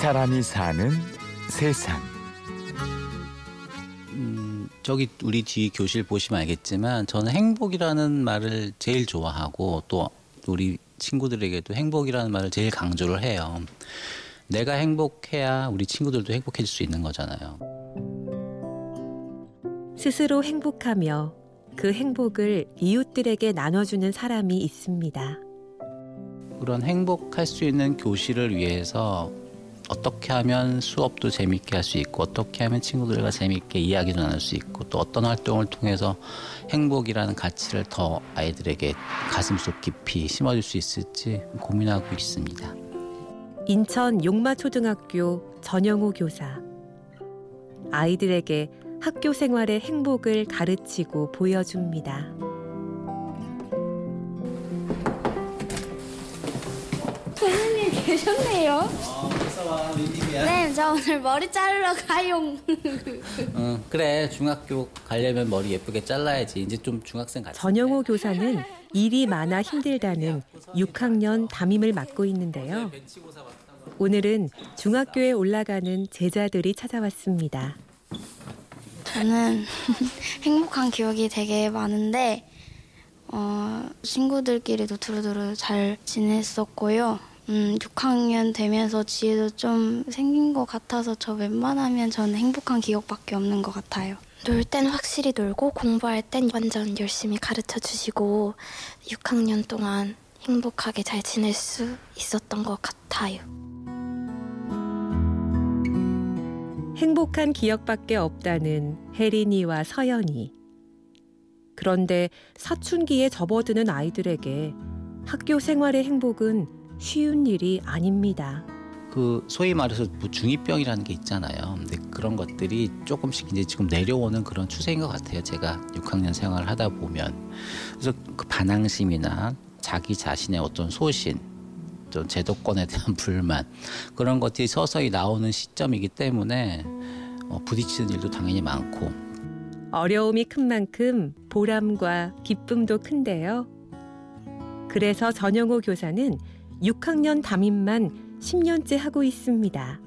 사람이 사는 세상. 음, 저기 우리 뒤 교실 보시면 알겠지만 저는 행복이라는 말을 제일 좋아하고 또 우리 친구들에게도 행복이라는 말을 제일 강조를 해요. 내가 행복해야 우리 친구들도 행복해질 수 있는 거잖아요. 스스로 행복하며 그 행복을 이웃들에게 나눠주는 사람이 있습니다. 그런 행복할 수 있는 교실을 위해서 어떻게 하면 수업도 재밌게 할 수 있고 어떻게 하면 친구들과 재밌게 이야기도 나눌 수 있고 또 어떤 활동을 통해서 행복이라는 가치를 더 아이들에게 가슴속 깊이 심어줄 수 있을지 고민하고 있습니다. 인천 용마초등학교 전영호 교사. 아이들에게 학교 생활의 행복을 가르치고 보여줍니다. 선생님 계셨네요. 어, 와, 웬일이야? 네, 저 오늘 머리 자르러 가요. 응, 그래. 중학교 가려면 머리 예쁘게 잘라야지. 이제 좀 중학생 같아. 전영호 교사는 일이 많아 힘들다는 6학년 담임을 맡고 있는데요. 오늘은 중학교에 올라가는 제자들이 찾아왔습니다. 저는 행복한 기억이 되게 많은데 어, 친구들끼리도 두루두루 잘 지냈었고요. 음, 6학년 되면서 지혜도 좀 생긴 것 같아서 저 웬만하면 저는 행복한 기억밖에 없는 것 같아요. 놀 땐 확실히 놀고 공부할 땐 완전 열심히 가르쳐 주시고 6학년 동안 행복하게 잘 지낼 수 있었던 것 같아요. 행복한 기억밖에 없다는 혜린이와 서연이. 그런데 사춘기에 접어드는 아이들에게 학교 생활의 행복은 쉬운 일이 아닙니다. 그 소위 말해서 뭐 중2병이라는 게 있잖아요. 근데 그런 것들이 조금씩 이제 지금 내려오는 그런 추세인 것 같아요. 제가 6학년 생활을 하다 보면 그래서 그 반항심이나 자기 자신의 어떤 소신, 좀 제도권에 대한 불만 그런 것들이 서서히 나오는 시점이기 때문에 어, 부딪히는 일도 당연히 많고 어려움이 큰 만큼 보람과 기쁨도 큰데요. 그래서 전영호 교사는 6학년 담임만 10년째 하고 있습니다.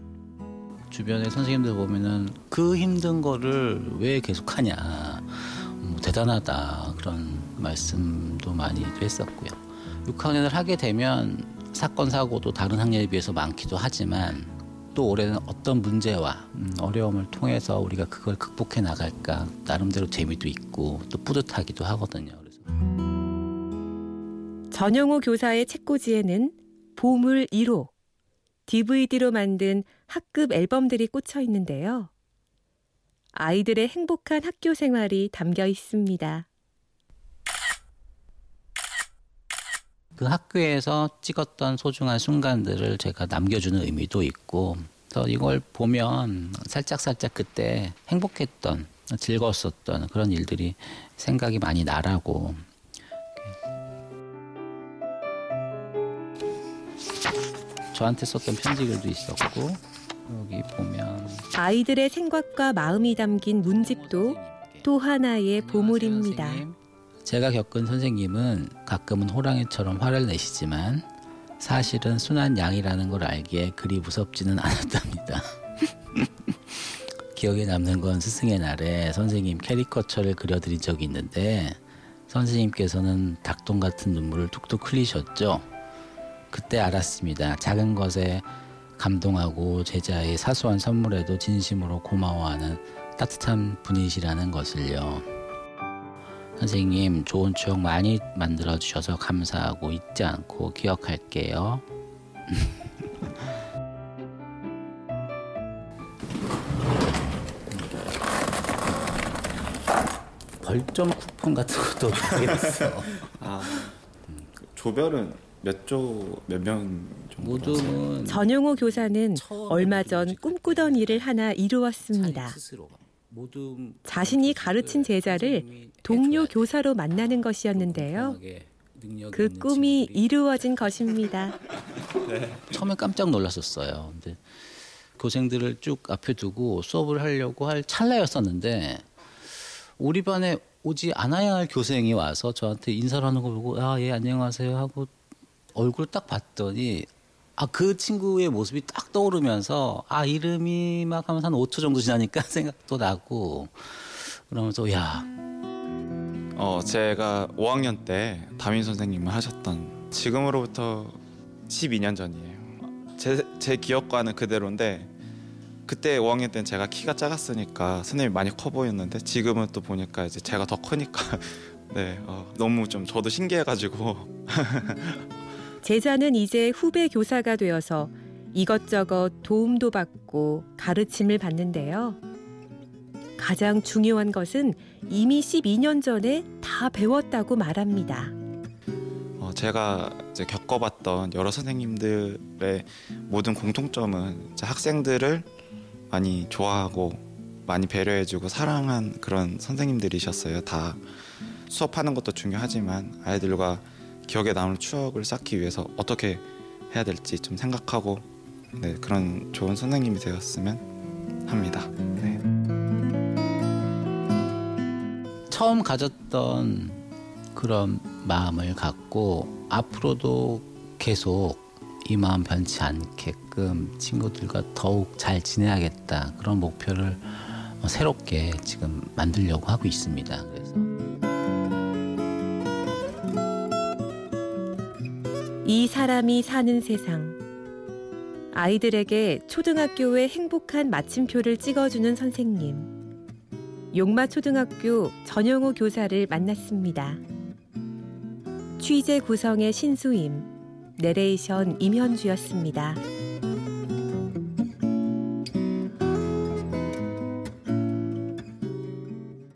주변의 선생님들 보면은 그 힘든 거를 왜 계속하냐 뭐 대단하다 그런 말씀도 많이 했었고요. 6학년을 하게 되면 사건 사고도 다른 학년에 비해서 많기도 하지만 또 올해는 어떤 문제와 음, 어려움을 통해서 우리가 그걸 극복해 나갈까 나름대로 재미도 있고 또 뿌듯하기도 하거든요. 그래서 전영호 교사의 책꽂이에는 보물 1호, DVD로 만든 학급 앨범들이 꽂혀 있는데요. 아이들의 행복한 학교 생활이 담겨 있습니다. 그 학교에서 찍었던 소중한 순간들을 제가 남겨주는 의미도 있고 또 이걸 보면 살짝 살짝 그때 행복했던 즐거웠었던 그런 일들이 생각이 많이 나라고 저한테 썼던 편지글도 있었고 여기 보면 아이들의 생각과 마음이 담긴 문집도 또 하나의 보물입니다. 제가 겪은 선생님은 가끔은 호랑이처럼 화를 내시지만 사실은 순한 양이라는 걸 알기에 그리 무섭지는 않았답니다. 기억에 남는 건 스승의 날에 선생님 캐리커처를 그려드린 적이 있는데 선생님께서는 닭똥 같은 눈물을 툭툭 흘리셨죠. 그때 알았습니다. 작은 것에 감동하고 제자의 사소한 선물에도 진심으로 고마워하는 따뜻한 분이시라는 것을요. 선생님 좋은 추억 많이 만들어 주셔서 감사하고 잊지 않고 기억할게요. 벌점 쿠폰 같은 것도 드렸어. 아, 조별은 몇조몇명 정도? 모둠은 전용호 교사는 얼마 전. 꿈꾸던 일을 하나 이루었습니다. 자신이 가르친 제자를 동료. 교사로 만나는 것이었는데요. 그 꿈이 이루어진 것입니다. 처음에 깜짝 놀랐었어요. 근데 교생들을 쭉 앞에 두고 수업을 하려고 할 찰나였었는데 우리 반에 오지 않아야 할 교생이 와서 저한테 인사를 하는 거 보고 아 예 안녕하세요 하고 얼굴 딱 봤더니 아, 그 친구의 모습이 딱 떠오르면서, 아, 이름이 막 하면서 한 5초 정도 지나니까 생각도 나고, 그러면서, 야, 어, 제가 5학년 때 담임 선생님을 하셨던 지금으로부터 12년 전이에요. 제, 제 기억과는 그대로인데 그때 5학년 때는 제가 키가 작았으니까 선생님이 많이 커 보였는데 지금은 또 보니까 이제 제가 더 크니까. 네 어, 너무 좀 저도 신기해가지고 제자는 이제 후배 교사가 되어서 이것저것 도움도 받고 가르침을 받는데요. 가장 중요한 것은 이미 12년 전에 다 배웠다고 말합니다. 어, 제가 이제 겪어봤던 여러 선생님들의 모든 공통점은 학생들을 많이 좋아하고 많이 배려해주고 사랑한 그런 선생님들이셨어요. 다 수업하는 것도 중요하지만 아이들과 기억에 남을 추억을 쌓기 위해서 어떻게 해야 될지 좀 생각하고 네, 그런 좋은 선생님이 되었으면 합니다. 네. 처음 가졌던 그런 마음을 갖고 앞으로도 계속 이 마음 변치 않게끔 친구들과 더욱 잘 지내야겠다 그런 목표를 어, 새롭게 지금 만들려고 하고 있습니다. 이 사람이 사는 세상. 아이들에게 초등학교의 행복한 마침표를 찍어주는 선생님. 용마 초등학교 전영호 교사를 만났습니다. 취재 구성의 신수임, 내레이션 임현주였습니다.